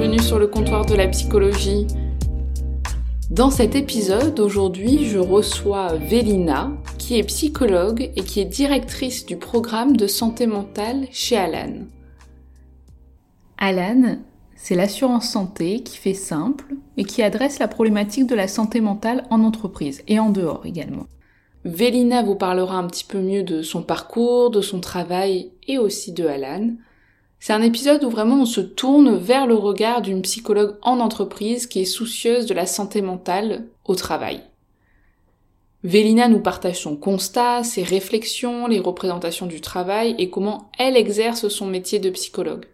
bienvenue sur le comptoir de la psychologie. Dans cet épisode, aujourd'hui, je reçois Vélina, qui est psychologue et qui est directrice du programme de santé mentale chez Alan. Alan, c'est l'assurance santé qui fait simple et qui adresse la problématique de la santé mentale en entreprise et en dehors également. Vélina vous parlera un petit peu mieux de son parcours, de son travail et aussi de Alan. C'est un épisode où vraiment on se tourne vers le regard d'une psychologue en entreprise qui est soucieuse de la santé mentale au travail. Vélina nous partage son constat, ses réflexions, les représentations du travail et comment elle exerce son métier de psychologue.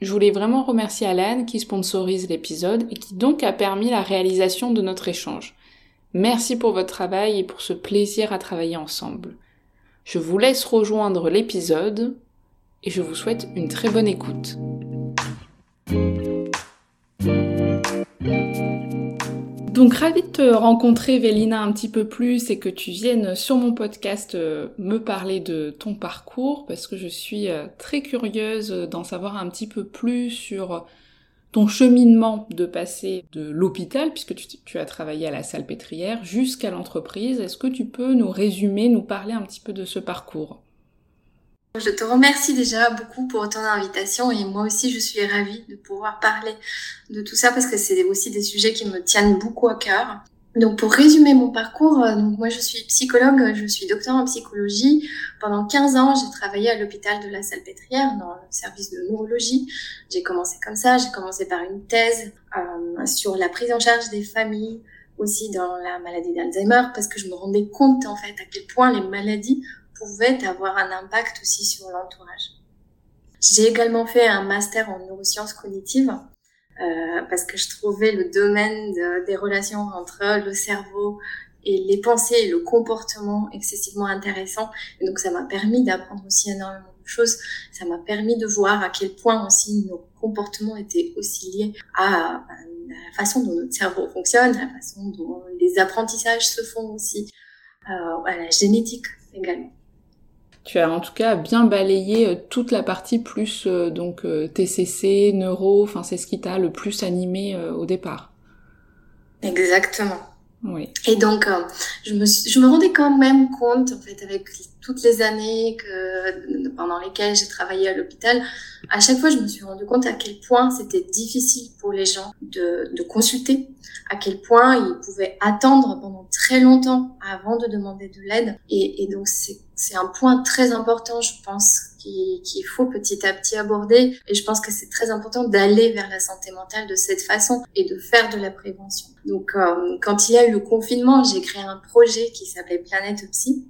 Je voulais vraiment remercier Alan qui sponsorise l'épisode et qui donc a permis la réalisation de notre échange. Merci pour votre travail et pour ce plaisir à travailler ensemble. Je vous laisse rejoindre l'épisode et je vous souhaite une très bonne écoute. Donc ravi de te rencontrer Vélina un petit peu plus et que tu viennes sur mon podcast euh, me parler de ton parcours parce que je suis euh, très curieuse d'en savoir un petit peu plus sur ton cheminement de passer de l'hôpital, puisque tu, tu, as travaillé à la salle pétrière, jusqu'à l'entreprise. Est-ce que tu peux nous résumer, nous parler un petit peu de ce parcours? Je te remercie déjà beaucoup pour ton invitation et moi aussi je suis ravie de pouvoir parler de tout ça parce que c'est aussi des sujets qui me tiennent beaucoup à cœur. Donc pour résumer mon parcours, euh, donc moi je suis psychologue, je suis docteur en psychologie. Pendant 15 ans, j'ai travaillé à l'hôpital de la Salpêtrière dans le service de neurologie. J'ai commencé comme ça, j'ai commencé par une thèse euh, sur la prise en charge des familles aussi dans la maladie d'Alzheimer parce que je me rendais compte en fait à quel point les maladies pouvait avoir un impact aussi sur l'entourage. J'ai également fait un master en neurosciences cognitives euh, parce que je trouvais le domaine des relations entre le cerveau et les pensées et le comportement excessivement intéressant. Donc ça m'a permis d'apprendre aussi énormément de choses. Ça m'a permis de voir à quel point aussi nos comportements étaient aussi liés à, la façon dont notre cerveau fonctionne, la façon dont les apprentissages se font aussi, euh, à la génétique également tu as en tout cas bien balayé euh, toute la partie plus euh, donc euh, TCC, neuro, enfin c'est ce qui t'a le plus animé au départ. Exactement. Oui. Et donc je me je me rendais quand même compte en fait avec toutes les années que pendant lesquelles j'ai travaillé à l'hôpital, à chaque fois je me suis rendu compte à quel point c'était difficile pour les gens de, de consulter, à quel point ils pouvaient attendre pendant très longtemps avant de demander de l'aide. Et, et donc c'est un point très important, je pense, qu'il faut petit à petit aborder. Et je pense que c'est très important d'aller vers la santé mentale de cette façon et de faire de la prévention. Donc, euh, quand il y a eu le confinement, j'ai créé un projet qui s'appelait Planète Psy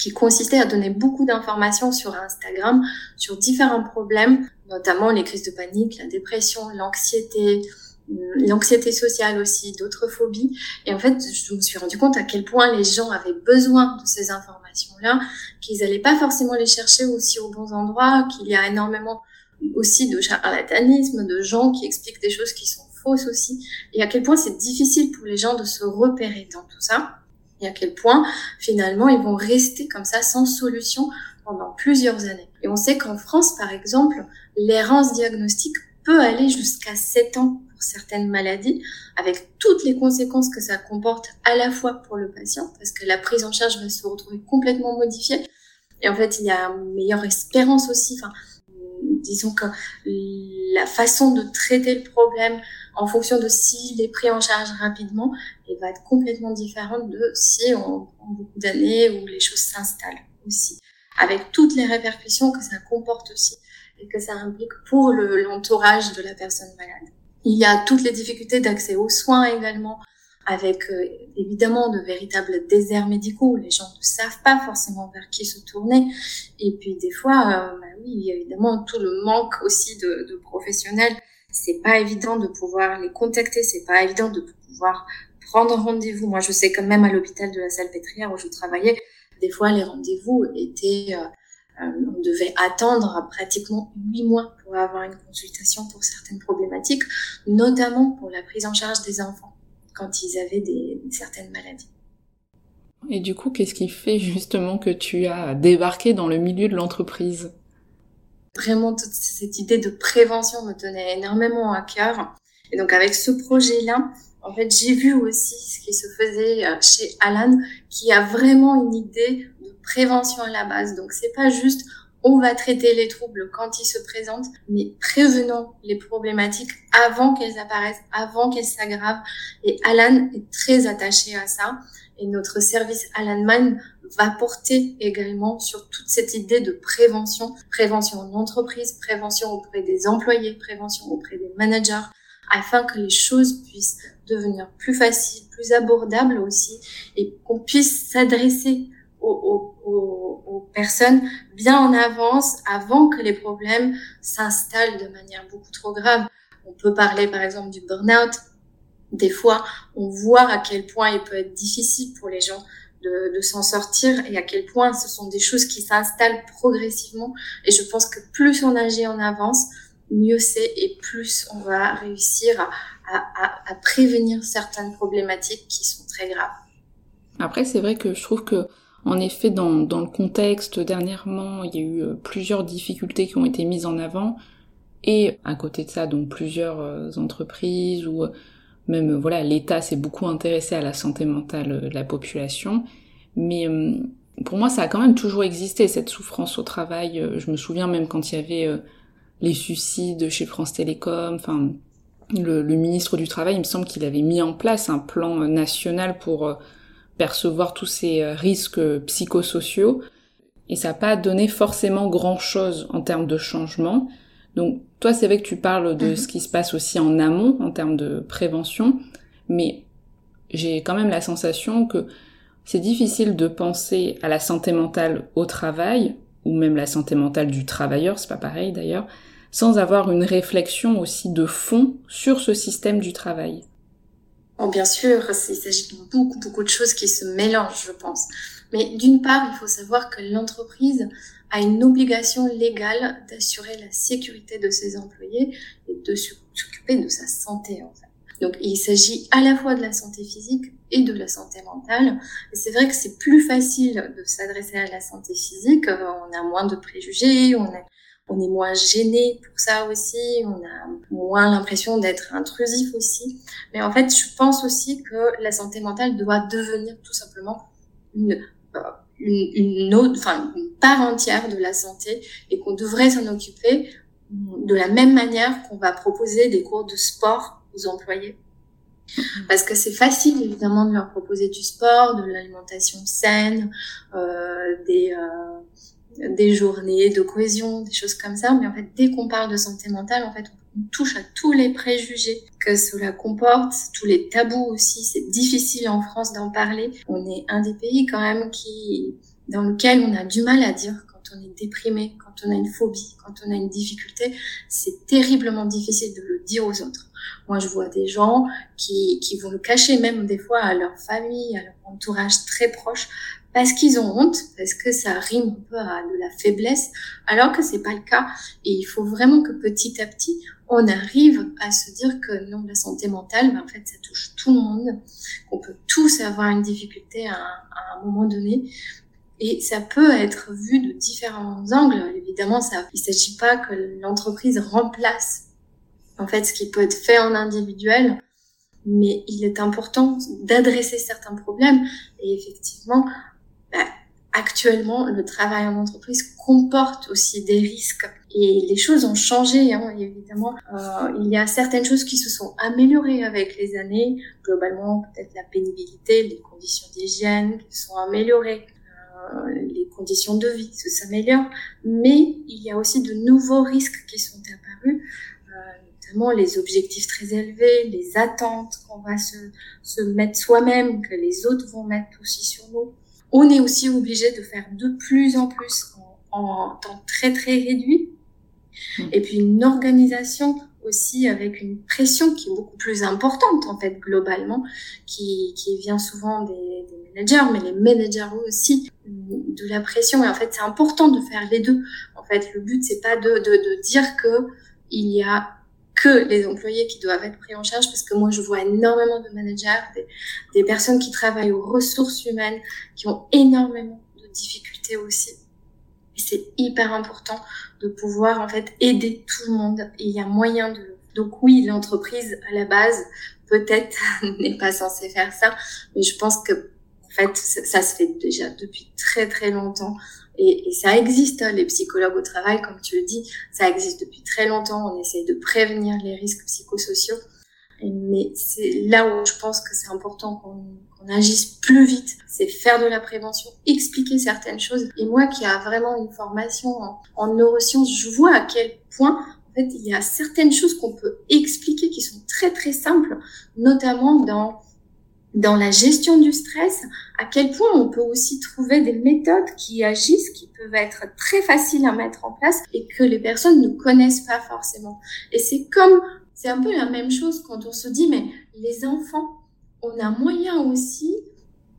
qui consistait à donner beaucoup d'informations sur Instagram sur différents problèmes, notamment les crises de panique, la dépression, l'anxiété, l'anxiété sociale aussi, d'autres phobies. Et en fait, je me suis rendu compte à quel point les gens avaient besoin de ces informations-là, qu'ils n'allaient pas forcément les chercher aussi aux bons endroits, qu'il y a énormément aussi de charlatanisme, de gens qui expliquent des choses qui sont fausses aussi, et à quel point c'est difficile pour les gens de se repérer dans tout ça, et à quel point finalement ils vont rester comme ça sans solution pendant plusieurs années. Et on sait qu'en France, par exemple, l'errance diagnostique peut aller jusqu'à 7 ans certaines maladies, avec toutes les conséquences que ça comporte à la fois pour le patient, parce que la prise en charge va se retrouver complètement modifiée. Et en fait, il y a une meilleure espérance aussi. Enfin, disons que la façon de traiter le problème en fonction de s'il est pris en charge rapidement, et va être complètement différente de si on prend beaucoup d'années où les choses s'installent aussi, avec toutes les répercussions que ça comporte aussi et que ça implique pour l'entourage de la personne malade. Il y a toutes les difficultés d'accès aux soins également, avec euh, évidemment de véritables déserts médicaux les gens ne savent pas forcément vers qui se tourner. Et puis des fois, euh, bah oui, évidemment tout le manque aussi de, de professionnels. C'est pas évident de pouvoir les contacter, c'est pas évident de pouvoir prendre rendez-vous. Moi, je sais quand même à l'hôpital de la Salpêtrière où je travaillais, des fois les rendez-vous étaient euh, on devait attendre pratiquement huit mois pour avoir une consultation pour certaines problématiques, notamment pour la prise en charge des enfants quand ils avaient des, certaines maladies. Et du coup, qu'est-ce qui fait justement que tu as débarqué dans le milieu de l'entreprise? Vraiment, toute cette idée de prévention me tenait énormément à cœur. Et donc, avec ce projet-là, en fait, j'ai vu aussi ce qui se faisait euh, chez Alan, qui a vraiment une idée de prévention à la base. Donc, c'est pas juste on va traiter les troubles quand ils se présentent, mais prévenons les problématiques avant qu'elles apparaissent, avant qu'elles s'aggravent. Et Alan est très attaché à ça. Et notre service Alan Man va porter également sur toute cette idée de prévention, prévention en entreprise, prévention auprès des employés, prévention auprès des managers, afin que les choses puissent devenir plus faciles, plus abordables aussi, et qu'on puisse s'adresser aux, aux, aux, personnes bien en avance avant que les problèmes s'installent de manière beaucoup trop grave. On peut parler par exemple du burn-out. Des fois, on voit à quel point il peut être difficile pour les gens de, de s'en sortir et à quel point ce sont des choses qui s'installent progressivement. Et je pense que plus on agit en avance, mieux c'est et plus on va réussir à, à, à, prévenir certaines problématiques qui sont très graves. Après, c'est vrai que je trouve que en effet, dans, dans, le contexte, dernièrement, il y a eu euh, plusieurs difficultés qui ont été mises en avant, et à côté de ça, donc plusieurs euh, entreprises ou euh, même voilà, l'État s'est beaucoup intéressé à la santé mentale de la population, mais pour moi, ça a quand même toujours existé cette souffrance au travail. Je me souviens même quand il y avait les suicides chez France Télécom, enfin le, le, ministre du Travail, il me semble qu'il avait mis en place un plan national pour percevoir tous ces euh, risques psychosociaux et ça n'a pas donné forcément grand chose en termes de changement. Donc toi c'est vrai que tu parles de mhm. ce qui se passe aussi en amont en termes de prévention, mais j'ai quand même la sensation que c'est difficile de penser à la santé mentale au travail ou même la santé mentale du travailleur, c'est pas pareil d'ailleurs, sans avoir une réflexion aussi de fond sur ce système du travail. Bon, bien sûr, il s'agit de beaucoup, beaucoup de choses qui se mélangent, je pense. Mais d'une part, il faut savoir que l'entreprise a une obligation légale d'assurer la sécurité de ses employés et de s'occuper de sa santé, en fait. Donc, il s'agit à la fois de la santé physique et de la santé mentale. Et c'est vrai que c'est plus facile de s'adresser à la santé physique. On a moins de préjugés, on a on est moins gêné pour ça aussi, on a moins l'impression d'être intrusif aussi. Mais en fait, je pense aussi que la santé mentale doit devenir tout simplement une, euh, une, autre, enfin, une part entière de la santé et qu'on devrait s'en occuper de la même manière qu'on va proposer des cours de sport aux employés. Parce que c'est facile évidemment de leur proposer du sport, de l'alimentation saine, euh, des, euh, des journées de cohésion, des choses comme ça. Mais en fait, dès qu'on parle de santé mentale, en fait, on touche à tous les préjugés que cela comporte, tous les tabous aussi. C'est difficile en France d'en parler. On est un des pays quand même qui, dans lequel on a du mal à dire quand on est déprimé, quand on a une phobie, quand on a une difficulté. C'est terriblement difficile de le dire aux autres. Moi, je vois des gens qui, qui vont le cacher même des fois à leur famille, à leur entourage très proche, parce qu'ils ont honte, parce que ça rime un peu à de la faiblesse, alors que c'est pas le cas. Et il faut vraiment que petit à petit, on arrive à se dire que non, la santé mentale, ben, en fait, ça touche tout le monde, qu'on peut tous avoir une difficulté à, un moment donné. Et ça peut être vu de différents angles. Évidemment, ça, il s'agit pas que l'entreprise remplace, en fait, ce qui peut être fait en individuel mais il est important d'adresser certains problèmes. Et effectivement, actuellement, le travail en entreprise comporte aussi des risques. Et les choses ont changé, hein, évidemment. Euh, il y a certaines choses qui se sont améliorées avec les années. Globalement, peut-être la pénibilité, les conditions d'hygiène qui sont améliorées, euh, les conditions de vie s'améliorent. Mais il y a aussi de nouveaux risques qui sont apparus, euh, notamment les objectifs très élevés, les attentes qu'on va se, se mettre soi-même, que les autres vont mettre aussi sur nous on est aussi obligé de faire de plus en plus en, en temps très très réduit. Hmm. Et puis une organisation aussi avec une pression qui est beaucoup plus importante en fait globalement, qui, qui vient souvent des, des managers, mais les managers aussi de la pression. Et en fait, c'est important de faire les deux. En fait, le but c'est pas de, de, de dire que il y a que les employés qui doivent être pris en charge parce que moi je vois énormément de managers, des, personnes qui travaillent aux ressources humaines, qui ont énormément de difficultés aussi. Et c'est hyper important de pouvoir en fait aider tout le monde. Et il y a moyen de. Donc oui, l'entreprise à la base peut-être n'est pas censée faire ça, mais je pense que en fait ça, se fait déjà depuis très très longtemps. Et, ça existe, hein, les psychologues au travail, comme tu le dis, ça existe depuis très longtemps. On essaye de prévenir les risques psychosociaux. Mais c'est là où je pense que c'est important qu'on agisse plus vite. C'est faire de la prévention, expliquer certaines choses. Et moi qui a vraiment une formation en, neurosciences, je vois à quel point en fait, il y a certaines choses qu'on peut expliquer qui sont très très simples, notamment dans dans la gestion du stress, à quel point on peut aussi trouver des méthodes qui agissent, qui peuvent être très faciles à mettre en place et que les personnes ne connaissent pas forcément. Et c'est comme c'est un peu la même chose quand on se dit, mais les enfants, on a moyen aussi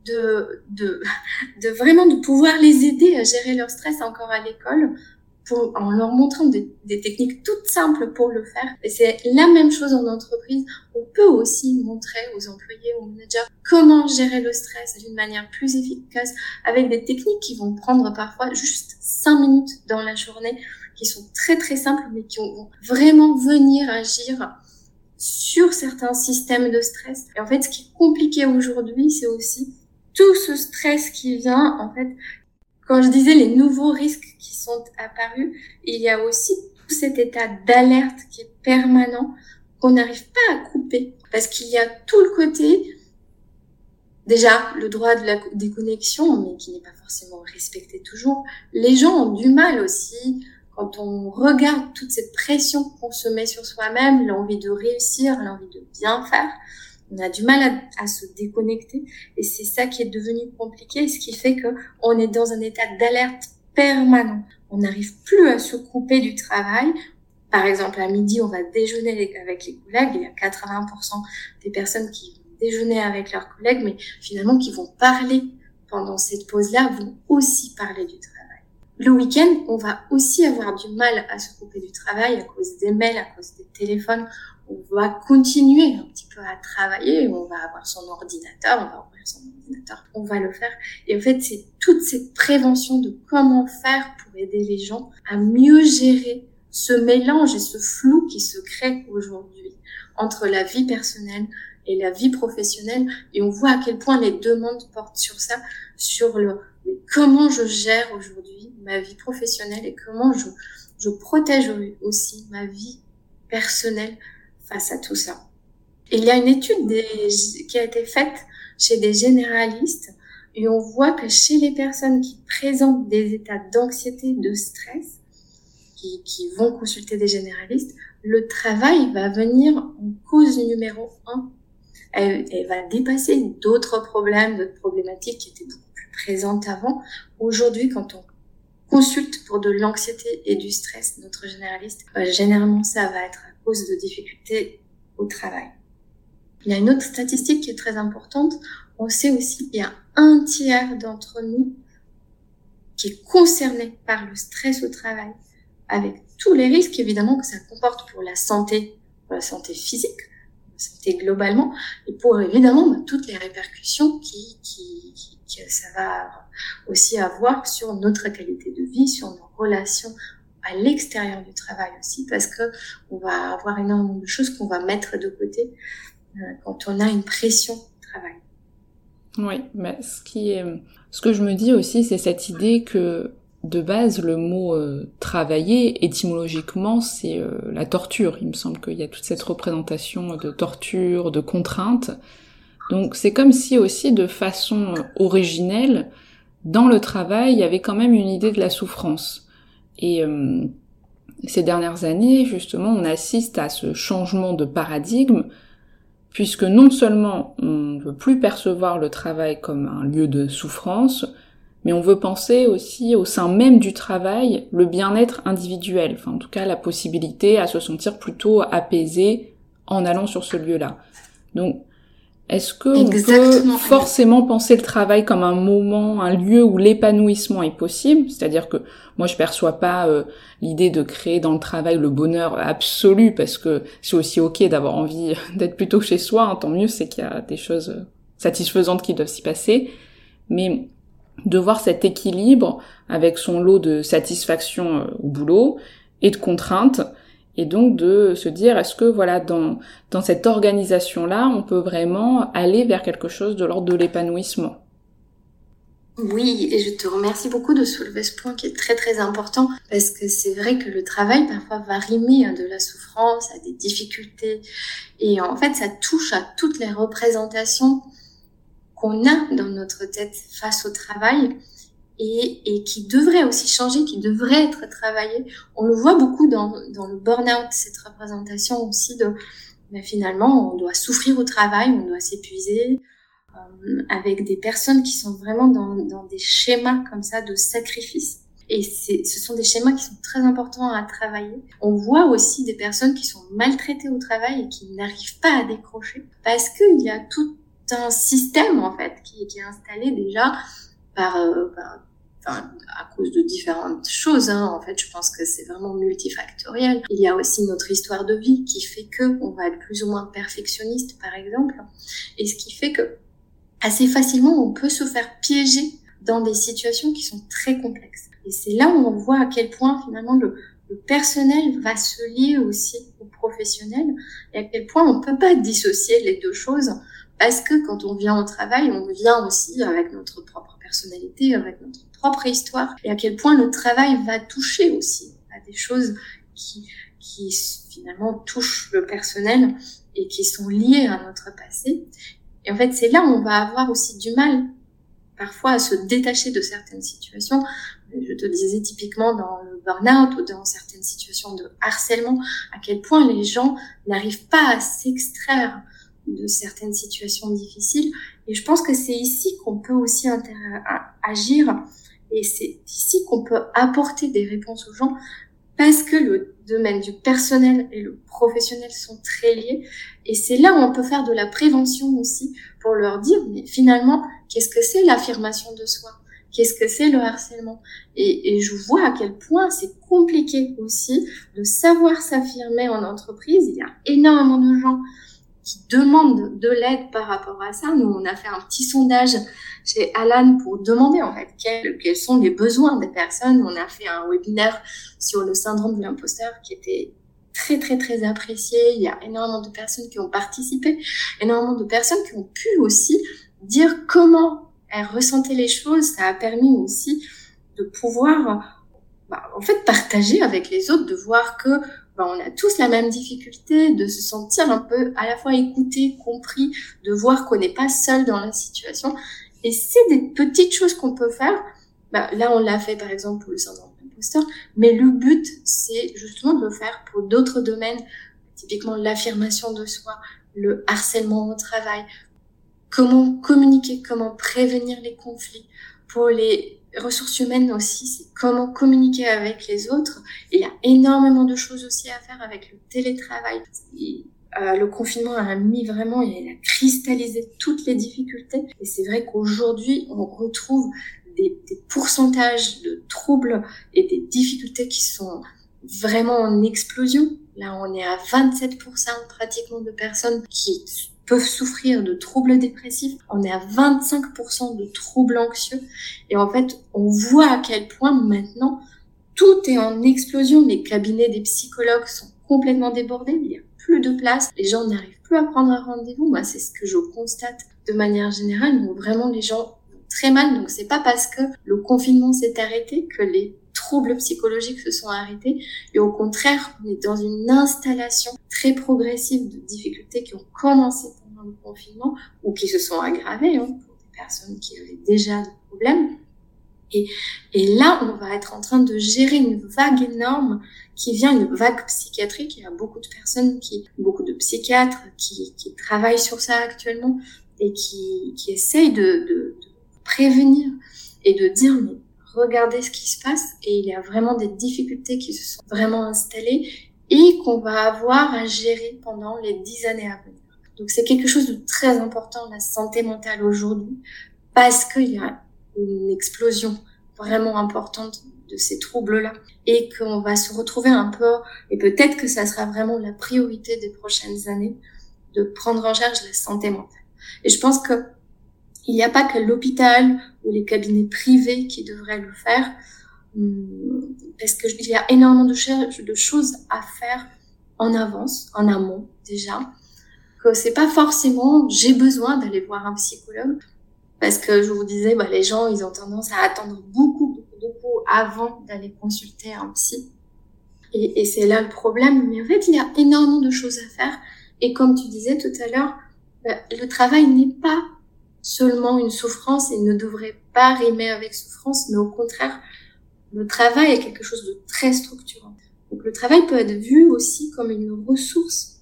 de, de, de vraiment de pouvoir les aider à gérer leur stress encore à l'école pour, en leur montrant des, des, techniques toutes simples pour le faire. Et c'est la même chose en entreprise. On peut aussi montrer aux employés, aux managers, comment gérer le stress d'une manière plus efficace avec des techniques qui vont prendre parfois juste cinq minutes dans la journée qui sont très très simples, mais qui vont vraiment venir agir sur certains systèmes de stress. Et en fait, ce qui est compliqué aujourd'hui, c'est aussi tout ce stress qui vient, en fait, quand je disais les nouveaux risques qui sont apparus, il y a aussi tout cet état d'alerte qui est permanent, qu'on n'arrive pas à couper. Parce qu'il y a tout le côté, déjà, le droit de la déconnexion, mais qui n'est pas forcément respecté toujours. Les gens ont du mal aussi quand on regarde toute cette pression qu'on se met sur soi-même, l'envie de réussir, l'envie de bien faire, on a du mal à, se déconnecter et c'est ça qui est devenu compliqué, ce qui fait que on est dans un état d'alerte permanent. On n'arrive plus à se couper du travail. Par exemple, à midi, on va déjeuner avec les collègues. Il y a 80% des personnes qui vont déjeuner avec leurs collègues, mais finalement qui vont parler pendant cette pause-là, vont aussi parler du travail. Le week-end, on va aussi avoir du mal à se couper du travail à cause des mails, à cause des téléphones. On va continuer un petit peu à travailler, on va avoir son ordinateur, on va ouvrir son ordinateur, on va le faire. Et en fait, c'est toute cette prévention de comment faire pour aider les gens à mieux gérer ce mélange et ce flou qui se crée aujourd'hui entre la vie personnelle et la vie professionnelle. Et on voit à quel point les demandes portent sur ça, sur le comment je gère aujourd'hui ma vie professionnelle et comment je, je protège aussi ma vie personnelle face à tout ça. il y a une étude qui a été faite chez des généralistes et on voit que chez les personnes qui présentent des états d'anxiété, de stress, qui, vont consulter des généralistes, le travail va venir en cause numéro un. Elle, va dépasser d'autres problèmes, d'autres problématiques qui étaient beaucoup plus présentes avant. Aujourd'hui, quand on consulte pour de l'anxiété et du stress, notre généraliste, euh, généralement ça va être cause de difficultés au travail. Il y a une autre statistique qui est très importante. On sait aussi qu'il y a un tiers d'entre nous qui est concerné par le stress au travail, avec tous les risques évidemment que ça comporte pour la santé, pour la santé physique, la santé globalement, et pour évidemment bah, toutes les répercussions qui, que ça va aussi avoir sur notre qualité de vie, sur nos relations à l'extérieur du travail aussi, parce que on va avoir énormément de choses qu'on va mettre de côté euh, quand on a une pression de travail. Oui, mais ce qui est, ce que je me dis aussi, c'est cette idée que de base, le mot euh, travailler, étymologiquement, c'est euh, la torture. Il me semble qu'il y a toute cette représentation de torture, de contrainte. Donc c'est comme si aussi de façon originelle, dans le travail, il y avait quand même une idée de la souffrance. Et euh, ces dernières années, justement, on assiste à ce changement de paradigme, puisque non seulement on ne veut plus percevoir le travail comme un lieu de souffrance, mais on veut penser aussi au sein même du travail le bien-être individuel, enfin en tout cas la possibilité à se sentir plutôt apaisé en allant sur ce lieu-là. Donc est-ce qu'on peut forcément penser le travail comme un moment, un lieu où l'épanouissement est possible? C'est-à-dire que moi je perçois pas euh, l'idée de créer dans le travail le bonheur absolu parce que c'est aussi ok d'avoir envie d'être plutôt chez soi. Hein, tant mieux, c'est qu'il y a des choses satisfaisantes qui doivent s'y passer. Mais de voir cet équilibre avec son lot de satisfaction euh, au boulot et de contraintes, et donc de se dire est-ce que voilà dans dans cette organisation là on peut vraiment aller vers quelque chose de l'ordre de l'épanouissement? Oui, et je te remercie beaucoup de soulever ce point qui est très très important parce que c'est vrai que le travail parfois va rimer à de la souffrance, à des difficultés et en fait ça touche à toutes les représentations qu'on a dans notre tête face au travail et, qui devrait aussi changer, qui devrait être travaillé. On le voit beaucoup dans, le burn-out, cette représentation aussi de ben finalement on doit souffrir au travail, on doit s'épuiser, euh, avec des personnes qui sont vraiment dans, des schémas comme ça de sacrifice. Et ce sont des schémas qui sont très importants à travailler. On voit aussi des personnes qui sont maltraitées au travail et qui n'arrivent pas à décrocher parce qu'il y a tout un système en fait qui, est installé déjà par, euh, par À cause de différentes choses. Hein. En fait, je pense que c'est vraiment multifactoriel. Il y a aussi notre histoire de vie qui fait que on va être plus ou moins perfectionniste, par exemple, et ce qui fait que assez facilement, on peut se faire piéger dans des situations qui sont très complexes. Et c'est là où on voit à quel point finalement le, personnel va se lier aussi au professionnel et à quel point on ne peut pas dissocier les deux choses parce que quand on vient au travail, on vient aussi avec notre propre personnalité, avec notre propre histoire et à quel point le travail va toucher aussi à des choses qui, qui finalement touchent le personnel et qui sont liées à notre passé et en fait, c'est là où on va avoir aussi du mal parfois à se détacher de certaines situations. Je te disais typiquement dans le burn-out ou dans certaines situations de harcèlement, à quel point les gens n'arrivent pas à s'extraire de certaines situations difficiles. Et je pense que c'est ici qu'on peut aussi agir et c'est ici qu'on peut apporter des réponses aux gens parce que le domaine du personnel et le professionnel sont très liés. Et c'est là où on peut faire de la prévention aussi pour leur dire, mais finalement, qu'est-ce que c'est l'affirmation de soi? Qu'est-ce que c'est le harcèlement? Et, je vois à quel point c'est compliqué aussi de savoir s'affirmer en entreprise. Il y a énormément de gens qui demandent de l'aide par rapport à ça. Nous, on a fait un petit sondage chez Alan pour demander en fait quels, quels sont les besoins des personnes. On a fait un webinaire sur le syndrome de l'imposteur qui était très très très apprécié. Il y a énormément de personnes qui ont participé, énormément de personnes qui ont pu aussi dire comment elles ressentaient les choses. Ça a permis aussi de pouvoir bah, en fait partager avec les autres, de voir que bah, on a tous la même difficulté, de se sentir un peu à la fois écouté, compris, de voir qu'on n'est pas seul dans la situation. Et c'est des petites choses qu'on peut faire. Bah, là, on l'a fait par exemple pour le syndrome d'imposteur, mais le but, c'est justement de le faire pour d'autres domaines, typiquement l'affirmation de soi, le harcèlement au travail, comment communiquer, comment prévenir les conflits. Pour les ressources humaines aussi, c'est comment communiquer avec les autres. il y a énormément de choses aussi à faire avec le télétravail. Euh, le confinement a mis vraiment, il a cristallisé toutes les difficultés. Et c'est vrai qu'aujourd'hui, on retrouve des, des, pourcentages de troubles et des difficultés qui sont vraiment en explosion. Là, on est à 27% pratiquement de personnes qui peuvent souffrir de troubles dépressifs. On est à 25% de troubles anxieux. Et en fait, on voit à quel point maintenant, tout est en explosion. Les cabinets des psychologues sont complètement débordés. Il y a plus de place. Les gens n'arrivent plus à prendre un rendez-vous. Moi, c'est ce que je constate de manière générale. Donc vraiment, les gens très mal. Donc c'est pas parce que le confinement s'est arrêté que les troubles psychologiques se sont arrêtés. Et au contraire, on est dans une installation très progressive de difficultés qui ont commencé pendant le confinement ou qui se sont aggravées hein, pour des personnes qui avaient déjà des problèmes. Et, et là, on va être en train de gérer une vague énorme qui vient, une vague psychiatrique. Il y a beaucoup de personnes qui, beaucoup de psychiatres qui, travaillent sur ça actuellement et qui, essayent de, de, de prévenir et de dire mais regardez ce qui se passe et il y a vraiment des difficultés qui se sont vraiment installées et qu'on va avoir à gérer pendant les dix années à venir. Donc c'est quelque chose de très important, la santé mentale aujourd'hui, parce qu'il y a une explosion vraiment importante de ces troubles-là et qu'on va se retrouver un peu, et peut-être que ça sera vraiment la priorité des prochaines années, de prendre en charge la santé mentale. Et je pense que il n'y a pas que l'hôpital ou les cabinets privés qui devraient le faire, hum, parce qu'il y a énormément de, choses à faire en avance, en amont déjà, que c'est pas forcément j'ai besoin d'aller voir un psychologue, parce que je vous disais, bah, les gens, ils ont tendance à attendre beaucoup, beaucoup, beaucoup avant d'aller consulter un psy. Et, et c'est là le problème. Mais en fait, il y a énormément de choses à faire. Et comme tu disais tout à l'heure, bah, le travail n'est pas seulement une souffrance et ne devrait pas rimer avec souffrance, mais au contraire, le travail est quelque chose de très structurant. Donc le travail peut être vu aussi comme une ressource,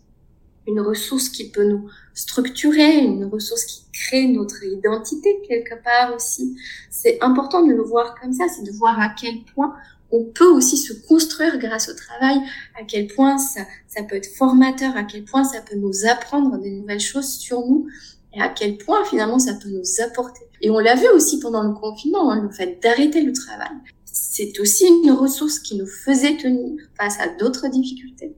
une ressource qui peut nous structurer, une ressource qui crée notre identité quelque part aussi. C'est important de le voir comme ça, c'est de voir à quel point on peut aussi se construire grâce au travail, à quel point ça, ça peut être formateur, à quel point ça peut nous apprendre des nouvelles choses sur nous, et à quel point finalement ça peut nous apporter. Et on l'a vu aussi pendant le confinement, hein, le fait d'arrêter le travail. C'est aussi une ressource qui nous faisait tenir face à d'autres difficultés.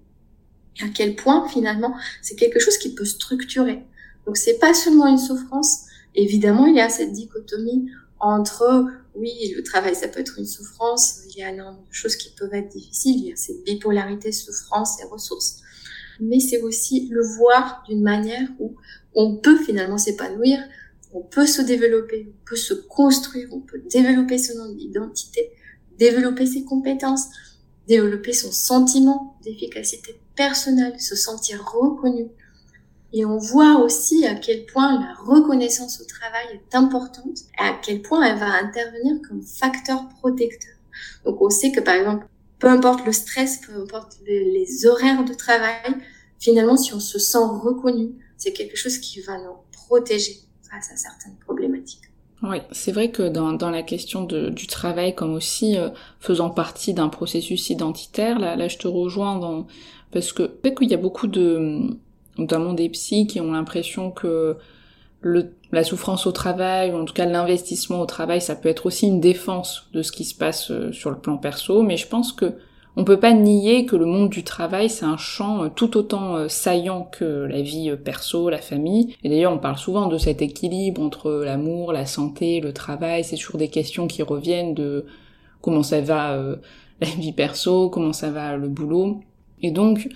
Et à quel point finalement c'est quelque chose qui peut structurer. Donc c'est pas seulement une souffrance. Évidemment, il y a cette dichotomie entre oui, le travail ça peut être une souffrance, il y a énormément de choses qui peuvent être difficiles, il y a cette bipolarité souffrance et ressources. Mais c'est aussi le voir d'une manière où on peut finalement s'épanouir, on peut se développer, on peut se construire, on peut développer son identité, développer ses compétences, développer son sentiment d'efficacité personnelle, se sentir reconnu. Et on voit aussi à quel point la reconnaissance au travail est importante et à quel point elle va intervenir comme facteur protecteur. Donc on sait que par exemple, peu importe le stress, peu importe les horaires de travail, finalement si on se sent reconnu, c'est quelque chose qui va nous protéger face à certaines problématiques. Oui, c'est vrai que dans, la question du travail, comme aussi euh, faisant partie d'un processus identitaire, là, je te rejoins dans parce que peut-être qu'il y a beaucoup de, notamment des psys qui ont l'impression que le, la souffrance au travail, ou en tout cas l'investissement au travail, ça peut être aussi une défense de ce qui se passe euh, sur le plan perso, mais je pense que on peut pas nier que le monde du travail, c'est un champ euh, tout autant euh, saillant que la vie perso, la famille. Et d'ailleurs, on parle souvent de cet équilibre entre l'amour, la santé, le travail. C'est toujours des questions qui reviennent de comment ça va la vie perso, comment ça va le boulot. Et donc,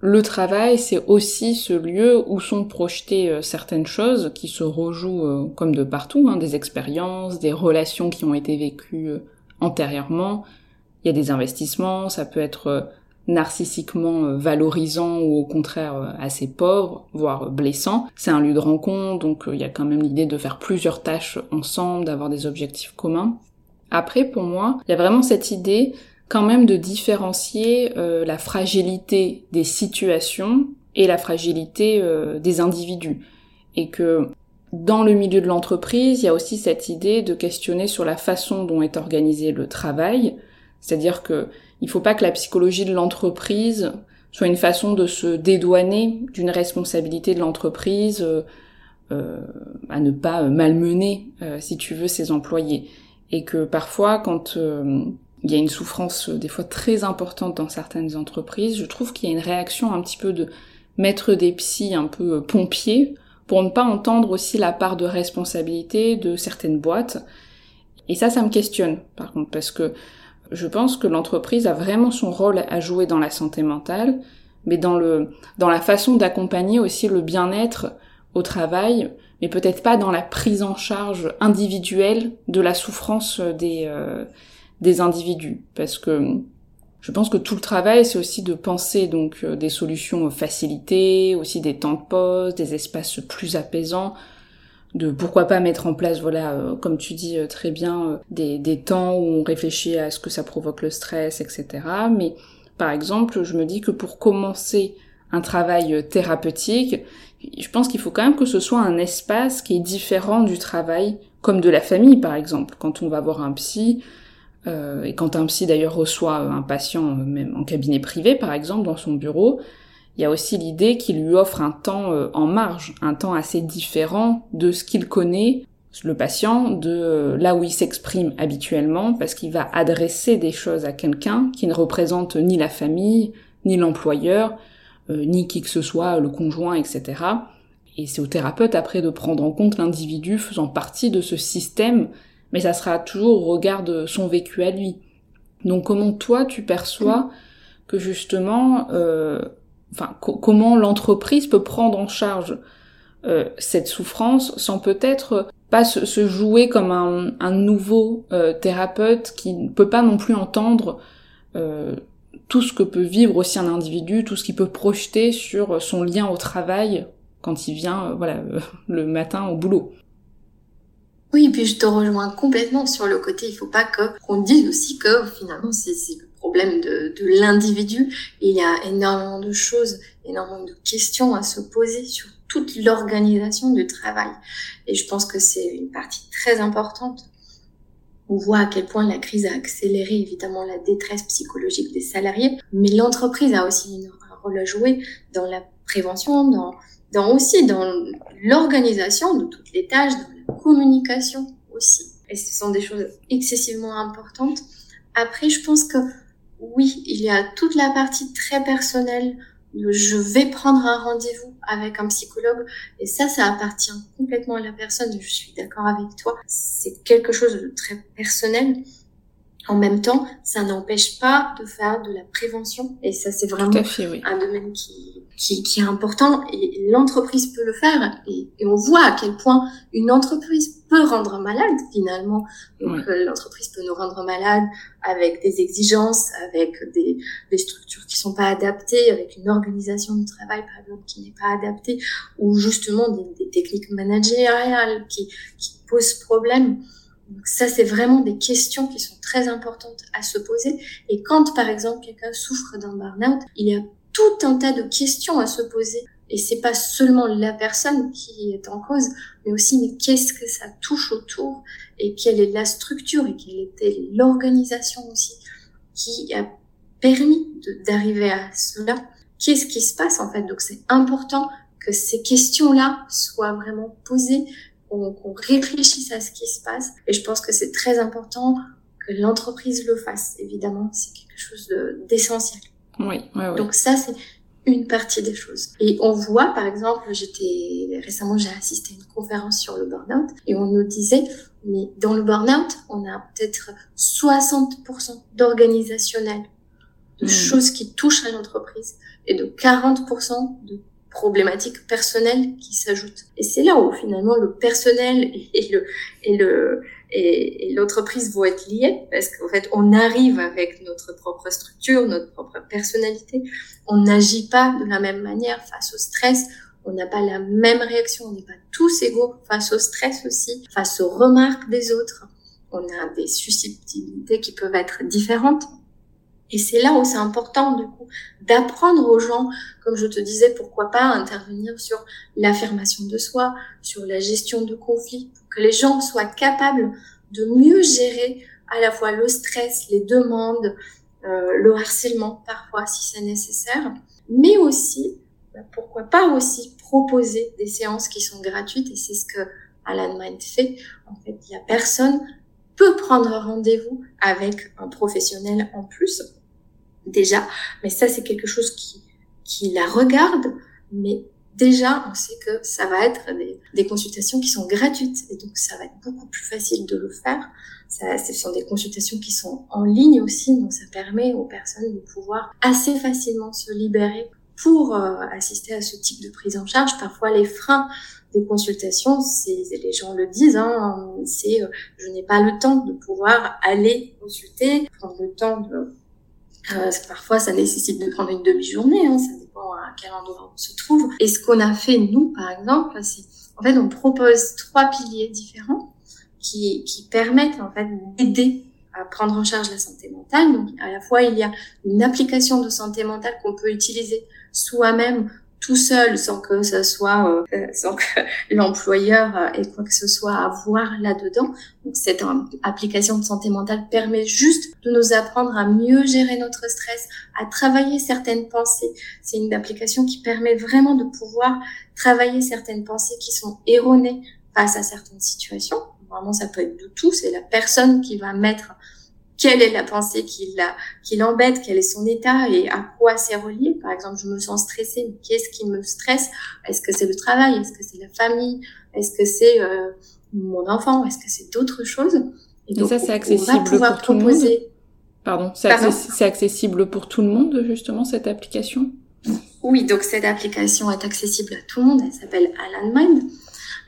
le travail, c'est aussi ce lieu où sont projetées certaines choses qui se rejouent comme de partout, hein, des expériences, des relations qui ont été vécues antérieurement, il y a des investissements, ça peut être euh, narcissiquement euh, valorisant ou au contraire euh, assez pauvre, voire blessant. C'est un lieu de rencontre, donc il y a quand même l'idée de faire plusieurs tâches ensemble, d'avoir des objectifs communs. Après, pour moi, il y a vraiment cette idée quand même de différencier la fragilité des situations et la fragilité des individus. Et que dans le milieu de l'entreprise, il y a aussi cette idée de questionner sur la façon dont est organisé le travail, c'est-à-dire que il faut pas que la psychologie de l'entreprise soit une façon de se dédouaner d'une responsabilité de l'entreprise euh, euh à ne pas malmener, euh, si tu veux, ses employés. Et que parfois, quand euh, il y a une souffrance des fois très importante dans certaines entreprises, je trouve qu'il y a une réaction un petit peu de mettre des psys un peu pompiers pour ne pas entendre aussi la part de responsabilité de certaines boîtes. Et ça, ça me questionne, par contre, parce que je pense que l'entreprise a vraiment son rôle à jouer dans la santé mentale, mais dans le dans la façon d'accompagner aussi le bien-être au travail, mais peut-être pas dans la prise en charge individuelle de la souffrance des euh, des individus, parce que je pense que tout le travail, c'est aussi de penser donc euh, des solutions facilitées, aussi des temps de pause, des espaces plus apaisants, de pourquoi pas mettre en place, voilà, euh, comme tu dis euh, très bien, des, des temps où on réfléchit à ce que ça provoque le stress, etc. Mais par exemple, je me dis que pour commencer un travail thérapeutique, je pense qu'il faut quand même que ce soit un espace qui est différent du travail, comme de la famille par exemple. Quand on va voir un psy, euh, et quand un psy d'ailleurs reçoit un patient, même en cabinet privé par exemple, dans son bureau, il y a aussi l'idée qu'il lui offre un temps euh, en marge, un temps assez différent de ce qu'il connaît, le patient, de euh, là où il s'exprime habituellement, parce qu'il va adresser des choses à quelqu'un qui ne représente ni la famille, ni l'employeur, euh, ni qui que ce soit, le conjoint, etc. et c'est au thérapeute après de prendre en compte l'individu faisant partie de ce système, mais ça sera toujours au regard de son vécu à lui. Donc comment toi tu perçois que justement, euh, enfin comment l'entreprise peut prendre en charge euh, cette souffrance sans peut-être pas se, jouer comme un, nouveau euh, thérapeute qui ne peut pas non plus entendre tout ce que peut vivre aussi un individu, tout ce qu'il peut projeter sur son lien au travail quand il vient, voilà, le matin au boulot. Oui, puis je te rejoins complètement sur le côté. Il faut pas qu'on dise aussi que finalement c'est le problème de, de l'individu. Il y a énormément de choses, énormément de questions à se poser sur toute l'organisation du travail. Et je pense que c'est une partie très importante. On voit à quel point la crise a accéléré évidemment la détresse psychologique des salariés, mais l'entreprise a aussi un rôle à jouer dans la prévention, dans, dans aussi dans l'organisation de toutes les tâches, dans la communication aussi. Et ce sont des choses excessivement importantes. Après, je pense que oui, il y a toute la partie très personnelle je vais prendre un rendez-vous avec un psychologue et ça, ça appartient complètement à la personne. Je suis d'accord avec toi. C'est quelque chose de très personnel. En même temps, ça n'empêche pas de faire de la prévention. Et ça, c'est vraiment un domaine qui, qui, qui, est important. Et l'entreprise peut le faire. Et, et, on voit à quel point une entreprise peut rendre malade finalement. Donc euh, l'entreprise peut nous rendre malade avec des exigences, avec des, des, structures qui sont pas adaptées, avec une organisation de travail par exemple qui n'est pas adaptée ou justement des, des techniques managériales qui, qui posent problème. Donc ça, c'est vraiment des questions qui sont très importantes à se poser. Et quand, par exemple, quelqu'un souffre d'un burn-out, il y a tout un tas de questions à se poser. Et c'est pas seulement la personne qui est en cause, mais aussi mais qu'est-ce que ça touche autour et quelle est la structure et quelle était l'organisation aussi qui a permis d'arriver à cela. Qu'est-ce qui se passe en fait? Donc c'est important que ces questions-là soient vraiment posées, qu'on réfléchisse à ce qui se passe. Et je pense que c'est très important que l'entreprise le fasse. Évidemment, c'est quelque chose d'essentiel. oui, oui, oui. Donc ça, c'est une partie des choses. Et on voit, par exemple, j'étais récemment, j'ai assisté à une conférence sur le burn-out et on nous disait, mais dans le burn-out, on a peut-être 60% d'organisationnel, de hmm. choses qui touchent à l'entreprise et de 40% de problématiques personnelles qui s'ajoutent. Et c'est là où finalement le personnel et le et le et, l'entreprise vont être liées parce qu'en fait on arrive avec notre propre structure, notre propre personnalité. On n'agit pas de la même manière face au stress. On n'a pas la même réaction. On n'est pas tous égaux face au stress aussi, face aux remarques des autres. On a des susceptibilités qui peuvent être différentes. Et c'est là où c'est important, du coup, d'apprendre aux gens, comme je te disais, pourquoi pas intervenir sur l'affirmation de soi, sur la gestion de conflits, pour que les gens soient capables de mieux gérer à la fois le stress, les demandes, euh, le harcèlement parfois si c'est nécessaire, mais aussi, bah, pourquoi pas aussi proposer des séances qui sont gratuites et c'est ce que Alan Mind fait. En fait, il y a personne peut prendre rendez-vous avec un professionnel en plus déjà, mais ça c'est quelque chose qui, qui la regarde, mais déjà on sait que ça va être des, consultations qui sont gratuites et donc ça va être beaucoup plus facile de le faire. Ça, ce sont des consultations qui sont en ligne aussi, donc ça permet aux personnes de pouvoir assez facilement se libérer pour euh, assister à ce type de prise en charge. Parfois les freins des consultations, c'est les gens le disent, hein, c'est euh, je n'ai pas le temps de pouvoir aller consulter, prendre le temps de euh, parfois, ça nécessite de prendre une demi-journée, hein, ça dépend à quel endroit on se trouve. Et ce qu'on a fait, nous, par exemple, c'est, en fait, on propose trois piliers différents qui, qui permettent, en fait, d'aider à prendre en charge la santé mentale. Donc, à la fois, il y a une application de santé mentale qu'on peut utiliser soi-même tout seul sans que ça soit euh, euh, sans que l'employeur euh, ait quoi que ce soit à voir là-dedans. Donc cette application de santé mentale permet juste de nous apprendre à mieux gérer notre stress, à travailler certaines pensées. C'est une application qui permet vraiment de pouvoir travailler certaines pensées qui sont erronées face à certaines situations. Vraiment, ça peut être de tout. C'est la personne qui va mettre quelle est la pensée qui, l'embête, quel est son état et à quoi c'est relié. Par exemple, je me sens stressée, mais qu'est-ce qui me stresse? Est-ce que c'est le travail? Est-ce que c'est la famille? Est-ce que c'est euh, mon enfant? Est-ce que c'est d'autres choses? Et, donc, ça, c'est accessible pour tout le monde? Pardon, c'est accessible pour tout le monde, justement, cette application? Oui, donc cette application est accessible à tout le monde. Elle s'appelle Alan Mind.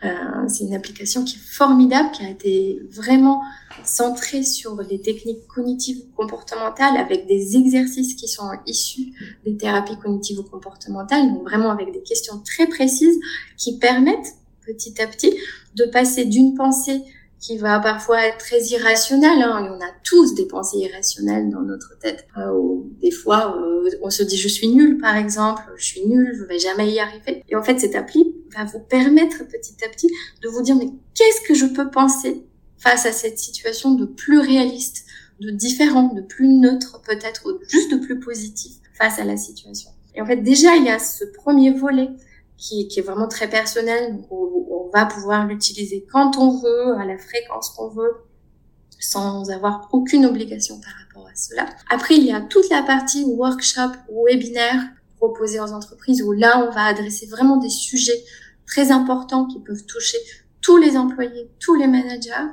Euh, c'est une application qui est formidable, qui a été vraiment centrée sur les techniques cognitives comportementales avec des exercices qui sont issus des thérapies cognitives comportementales, donc vraiment avec des questions très précises qui permettent petit à petit de passer d'une pensée qui va parfois être très irrationnel. Hein, on a tous des pensées irrationnelles dans notre tête. Euh, des fois, euh, on se dit je suis nul, par exemple, je suis nul, je vais jamais y arriver. Et en fait, cette appli va vous permettre petit à petit de vous dire mais qu'est-ce que je peux penser face à cette situation de plus réaliste, de différent, de plus neutre peut-être, ou juste de plus positif face à la situation? Et en fait, déjà, il y a ce premier volet qui, qui est vraiment très personnel. On va pouvoir l'utiliser quand on veut, à la fréquence qu'on veut, sans avoir aucune obligation par rapport à cela. Après, il y a toute la partie workshop ou webinaire proposée aux entreprises où là, on va adresser vraiment des sujets très importants qui peuvent toucher tous les employés, tous les managers.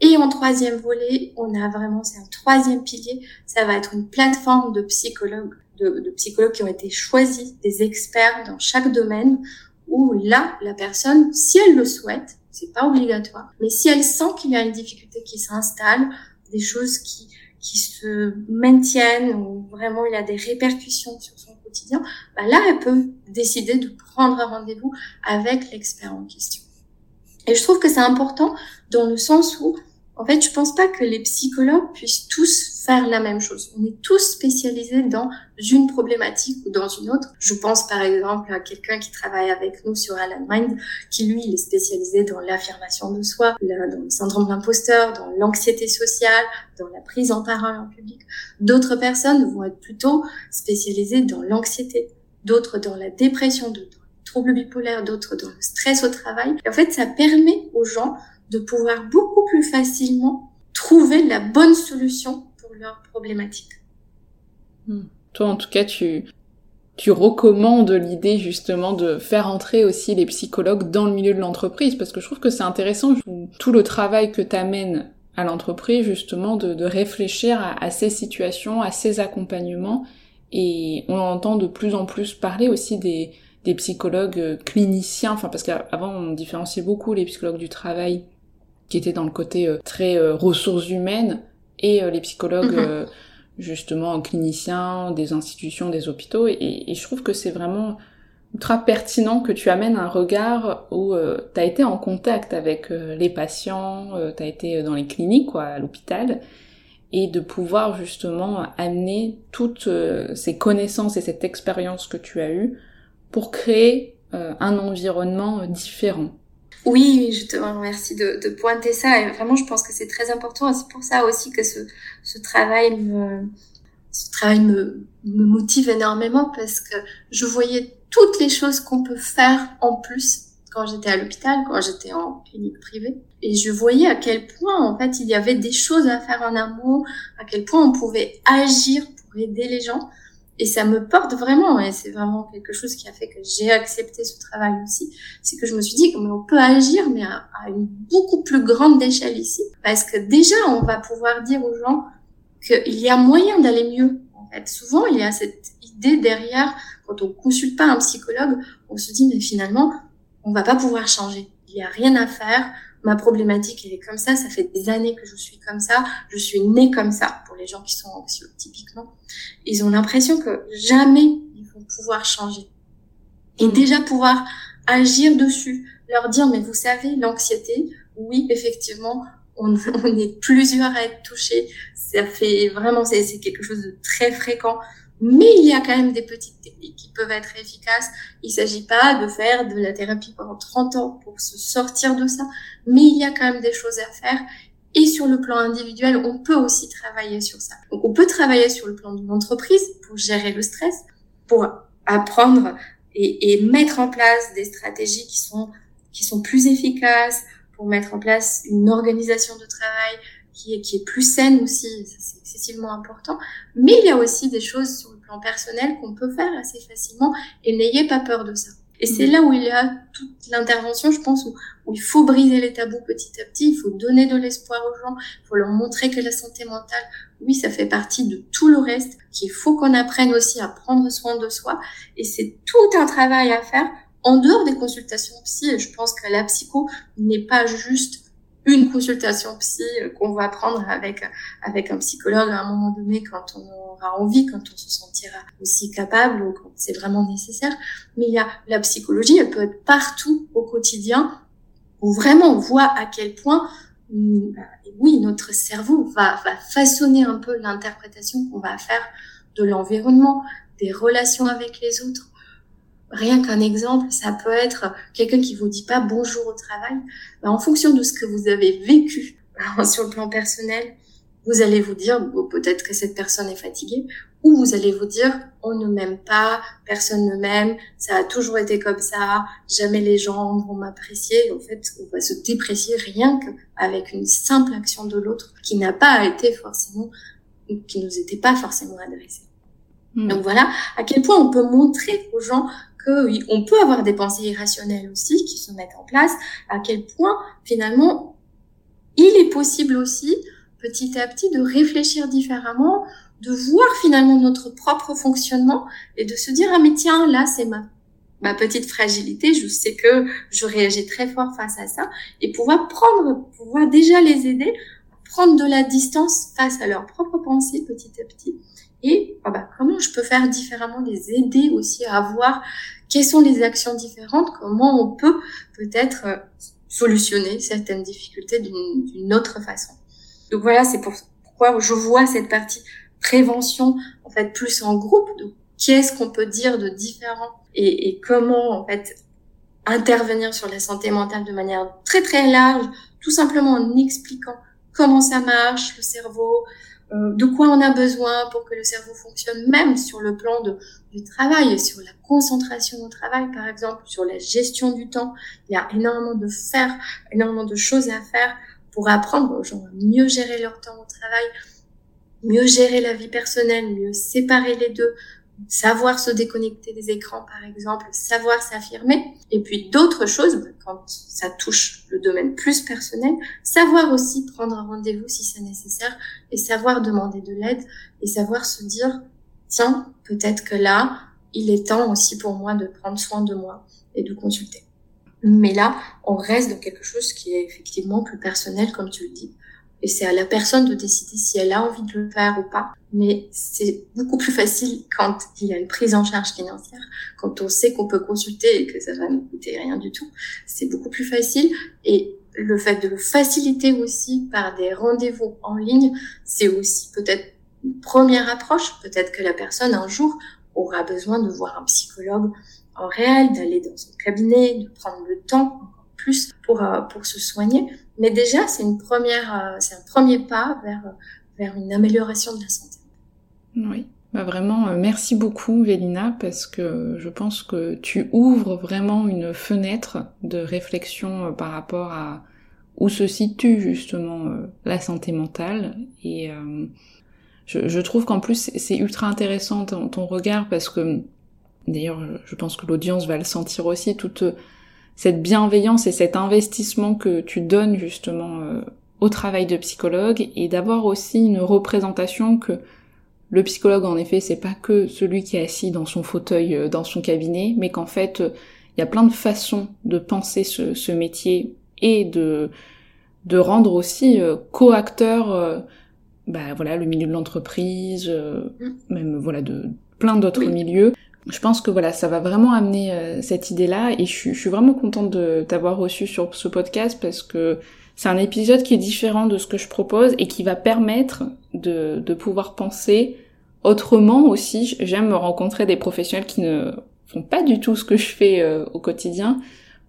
Et en troisième volet, on a vraiment, c'est un troisième pilier, ça va être une plateforme de psychologues de, psychologues qui ont été choisis, des experts dans chaque domaine, où là, la personne, si elle le souhaite, c'est pas obligatoire, mais si elle sent qu'il y a une difficulté qui s'installe, des choses qui, qui se maintiennent, ou vraiment il y a des répercussions sur son quotidien, bah là, elle peut décider de prendre un rendez-vous avec l'expert en question. Et je trouve que c'est important dans le sens où en fait, je pense pas que les psychologues puissent tous faire la même chose. On est tous spécialisés dans une problématique ou dans une autre. Je pense par exemple à quelqu'un qui travaille avec nous sur Alan Mind, qui lui, il est spécialisé dans l'affirmation de soi, dans le syndrome d'imposteur, dans l'anxiété sociale, dans la prise en parole en public. D'autres personnes vont être plutôt spécialisées dans l'anxiété, d'autres dans la dépression, d'autres dans le trouble bipolaire, d'autres dans le stress au travail. En fait, ça permet aux gens de pouvoir beaucoup plus facilement trouver la bonne solution pour leur problématique. Hmm. Toi, en tout cas, tu, tu recommandes l'idée justement de faire entrer aussi les psychologues dans le milieu de l'entreprise parce que je trouve que c'est intéressant tout le travail que tu amènes à l'entreprise justement de, réfléchir à, à, ces situations, à ces accompagnements et on entend de plus en plus parler aussi des, des psychologues cliniciens, enfin parce qu'avant on différenciait beaucoup les psychologues du travail qui était dans le côté euh, très euh, ressources humaines, et euh, les psychologues mhm. justement cliniciens des institutions, des hôpitaux. Et, et je trouve que c'est vraiment ultra pertinent que tu amènes un regard où euh, tu as été en contact avec les patients, euh, tu as été dans les cliniques, quoi, à l'hôpital, et de pouvoir justement amener toutes ces connaissances et cette expérience que tu as eue pour créer un environnement différent. Oui, je te remercie de, pointer ça. Et vraiment, je pense que c'est très important. C'est pour ça aussi que ce, ce travail me, ce travail me, me motive énormément parce que je voyais toutes les choses qu'on peut faire en plus quand j'étais à l'hôpital, quand j'étais en clinique privée. Et je voyais à quel point, en fait, il y avait des choses à faire en amont, à quel point on pouvait agir pour aider les gens. Et ça me porte vraiment, et c'est vraiment quelque chose qui a fait que j'ai accepté ce travail aussi, c'est que je me suis dit qu'on peut agir, mais à, une beaucoup plus grande échelle ici, parce que déjà, on va pouvoir dire aux gens qu'il y a moyen d'aller mieux. En fait, souvent, il y a cette idée derrière, quand on consulte pas un psychologue, on se dit, mais finalement, on va pas pouvoir changer. Il y a rien à faire, ma problématique elle est comme ça, ça fait des années que je suis comme ça, je suis née comme ça pour les gens qui sont anxieux typiquement. Ils ont l'impression que jamais ils vont pouvoir changer. Et déjà pouvoir agir dessus, leur dire mais vous savez l'anxiété, oui effectivement on, on, est plusieurs à être touchés, ça fait vraiment c'est quelque chose de très fréquent mais il y a quand même des petites techniques qui peuvent être efficaces. Il s'agit pas de faire de la thérapie pendant 30 ans pour se sortir de ça, mais il y a quand même des choses à faire. Et sur le plan individuel, on peut aussi travailler sur ça. On peut travailler sur le plan d'une entreprise pour gérer le stress, pour apprendre et, et, mettre en place des stratégies qui sont qui sont plus efficaces, pour mettre en place une organisation de travail qui est, qui est plus saine aussi, c'est excessivement important. Mais il y a aussi des choses sur le plan personnel qu'on peut faire assez facilement et n'ayez pas peur de ça. Et c'est mm. là où il y a toute l'intervention, je pense, où, où, il faut briser les tabous petit à petit, il faut donner de l'espoir aux gens, il faut leur montrer que la santé mentale, oui, ça fait partie de tout le reste, qu'il faut qu'on apprenne aussi à prendre soin de soi. Et c'est tout un travail à faire en dehors des consultations psy. Je pense que la psycho n'est pas juste une consultation psy qu'on va prendre avec avec un psychologue à un moment donné quand on aura envie, quand on se sentira aussi capable ou quand c'est vraiment nécessaire. Mais il y a la psychologie, elle peut être partout au quotidien où vraiment on voit à quel point mm, oui, notre cerveau va, va façonner un peu l'interprétation qu'on va faire de l'environnement, des relations avec les autres, Rien qu'un exemple, ça peut être quelqu'un qui vous dit pas bonjour au travail. Ben, en fonction de ce que vous avez vécu sur le plan personnel, vous allez vous dire peut-être que cette personne est fatiguée, ou vous allez vous dire on ne m'aime pas, personne ne m'aime, ça a toujours été comme ça, jamais les gens vont m'apprécier. En fait, on va se déprécier rien qu'avec une simple action de l'autre qui n'a pas été forcément, qui nous était pas forcément adressée. Hmm. Donc voilà à quel point on peut montrer aux gens on peut avoir des pensées irrationnelles aussi qui se mettent en place, à quel point finalement il est possible aussi petit à petit de réfléchir différemment, de voir finalement notre propre fonctionnement et de se dire ah mais tiens là c'est ma petite fragilité, je sais que je réagis très fort face à ça et pouvoir prendre pouvoir déjà les aider prendre de la distance face à leurs propres pensées petit à petit et ah bah, comment je peux faire différemment les aider aussi à voir quelles sont les actions différentes, comment on peut peut-être euh, solutionner certaines difficultés d'une autre façon. Donc voilà, c'est pourquoi je vois cette partie prévention en fait plus en groupe de qu'est-ce qu'on peut dire de différent et, et, comment en fait intervenir sur la santé mentale de manière très très large, tout simplement en expliquant comment ça marche, le cerveau, de quoi on a besoin pour que le cerveau fonctionne, même sur le plan de, du travail, sur la concentration au travail, par exemple, sur la gestion du temps. Il y a énormément de faire, énormément de choses à faire pour apprendre aux gens à mieux gérer leur temps au travail, mieux gérer la vie personnelle, mieux séparer les deux, savoir se déconnecter des écrans, par exemple, savoir s'affirmer. Et puis d'autres choses, bah, quand ça touche le domaine plus personnel, savoir aussi prendre un rendez-vous si c'est nécessaire et savoir demander de l'aide et savoir se dire, tiens, peut-être que là, il est temps aussi pour moi de prendre soin de moi et de consulter. Mais là, on reste dans quelque chose qui est effectivement plus personnel, comme tu le dis. Et c'est à la personne de décider si elle a envie de le faire ou pas. Mais c'est beaucoup plus facile quand il y a une prise en charge financière, quand on sait qu'on peut consulter et que ça va nous coûter rien du tout. C'est beaucoup plus facile. Et le fait de le faciliter aussi par des rendez-vous en ligne, c'est aussi peut-être une première approche. Peut-être que la personne un jour aura besoin de voir un psychologue en réel, d'aller dans son cabinet, de prendre le temps plus pour, euh, pour se soigner. Mais déjà, c'est une première, euh, c'est un premier pas vers, vers une amélioration de la santé. Oui. Bah vraiment, euh, merci beaucoup Vélina parce que je pense que tu ouvres vraiment une fenêtre de réflexion euh, par rapport à où se situe justement la santé mentale et je, je, trouve qu'en plus c'est ultra intéressant ton, ton, regard parce que d'ailleurs je pense que l'audience va le sentir aussi toute cette bienveillance et cet investissement que tu donnes justement euh, au travail de psychologue et d'avoir aussi une représentation que le psychologue en effet c'est pas que celui qui est assis dans son fauteuil euh, dans son cabinet mais qu'en fait il y a plein de façons de penser ce, ce métier et de de rendre aussi euh, co-acteur bah voilà le milieu de l'entreprise mm. même voilà de plein d'autres milieux je pense que voilà, ça va vraiment amener euh, cette idée-là et je, suis vraiment contente de t'avoir reçu sur ce podcast parce que c'est un épisode qui est différent de ce que je propose et qui va permettre de, pouvoir penser autrement aussi. J'aime rencontrer des professionnels qui ne font pas du tout ce que je fais euh, au quotidien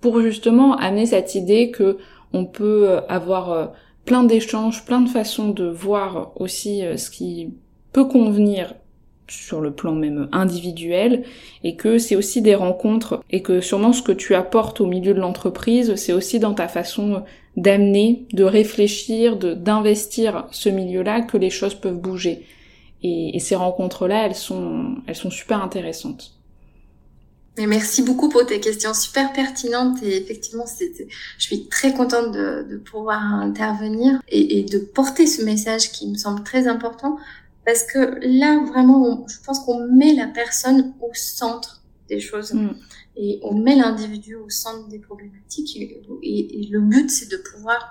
pour justement amener cette idée que on peut avoir euh, plein d'échanges, plein de façons de voir aussi ce qui peut convenir sur le plan même individuel, et que c'est aussi des rencontres, et que sûrement ce que tu apportes au milieu de l'entreprise, c'est aussi dans ta façon d'amener, de réfléchir, d'investir ce milieu-là que les choses peuvent bouger. Et, et ces rencontres-là, elles sont, elles sont super intéressantes. Mais merci beaucoup pour tes questions super pertinentes et effectivement, je suis très contente de, pouvoir intervenir et, et, de porter ce message qui me semble très important parce que là, vraiment, je pense qu'on met la personne au centre des choses mm. et on met l'individu au centre des problématiques et, et le but, c'est de pouvoir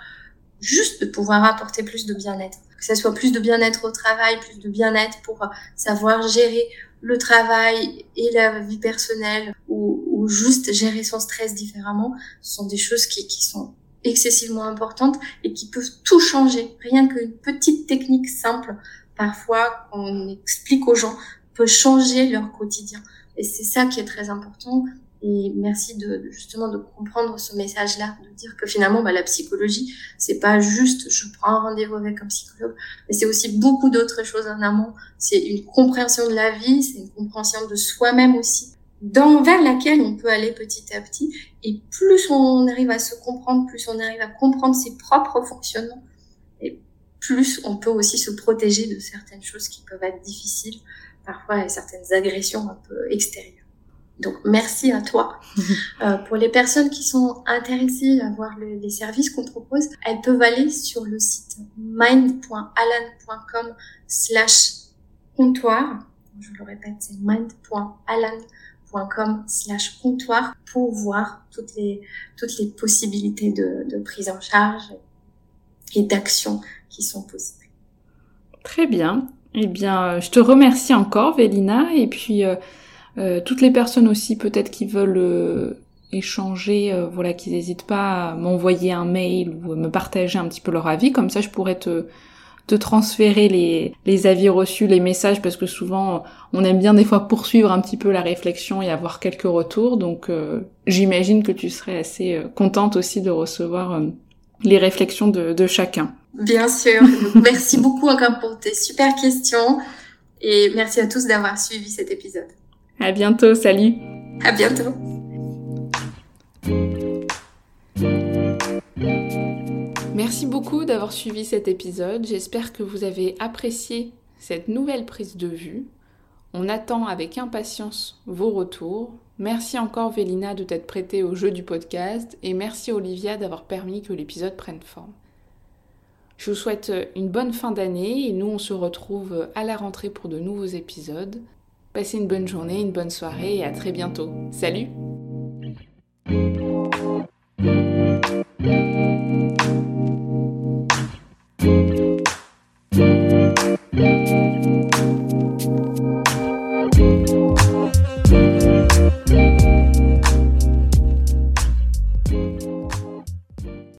juste de pouvoir apporter plus de bien-être. Que ce soit plus de bien-être au travail, plus de bien-être pour savoir gérer le travail et la vie personnelle ou, ou, juste gérer son stress différemment, ce sont des choses qui, qui sont excessivement importantes et qui peuvent tout changer. Rien qu'une petite technique simple, parfois qu'on explique aux gens, peut changer leur quotidien. Et c'est ça qui est très important. Et merci de, justement de comprendre ce message-là, de dire que finalement bah, la psychologie, c'est pas juste je prends un rendez-vous avec un psychologue, mais c'est aussi beaucoup d'autres choses en amont. C'est une compréhension de la vie, c'est une compréhension de soi-même aussi, dans vers laquelle on peut aller petit à petit. Et plus on arrive à se comprendre, plus on arrive à comprendre ses propres fonctionnements, plus on peut aussi se protéger de certaines choses qui peuvent être difficiles, parfois et certaines agressions un peu extérieures. Donc merci à toi. Euh, pour les personnes qui sont intéressées à voir les services qu'on propose, elles peuvent aller sur le site mind.alan.com slash comptoir. Je le répète, c'est mind.alan.com slash comptoir pour voir toutes les, toutes les possibilités de, de prise en charge et d'action qui sont possibles. Très bien. Eh bien, je te remercie encore, Vélina, et puis euh, euh, toutes les personnes aussi peut-être qui veulent euh, échanger, euh, voilà, qu'ils n'hésitent pas à m'envoyer un mail ou me partager un petit peu leur avis, comme ça je pourrais te te transférer les, les avis reçus, les messages, parce que souvent on aime bien des fois poursuivre un petit peu la réflexion et avoir quelques retours. Donc j'imagine que tu serais assez contente aussi de recevoir les réflexions de, de chacun. Bien sûr. merci beaucoup encore pour tes super questions et merci à tous d'avoir suivi cet épisode. À bientôt, salut. À bientôt. Merci beaucoup d'avoir suivi cet épisode. J'espère que vous avez apprécié cette nouvelle prise de vue. On attend avec impatience vos retours. Merci encore Vélina de t'être prêtée au jeu du podcast et merci Olivia d'avoir permis que l'épisode prenne forme. Je vous souhaite une bonne fin d'année et nous on se retrouve à la rentrée pour de nouveaux épisodes. Passez une bonne journée, une bonne soirée et à très bientôt. Salut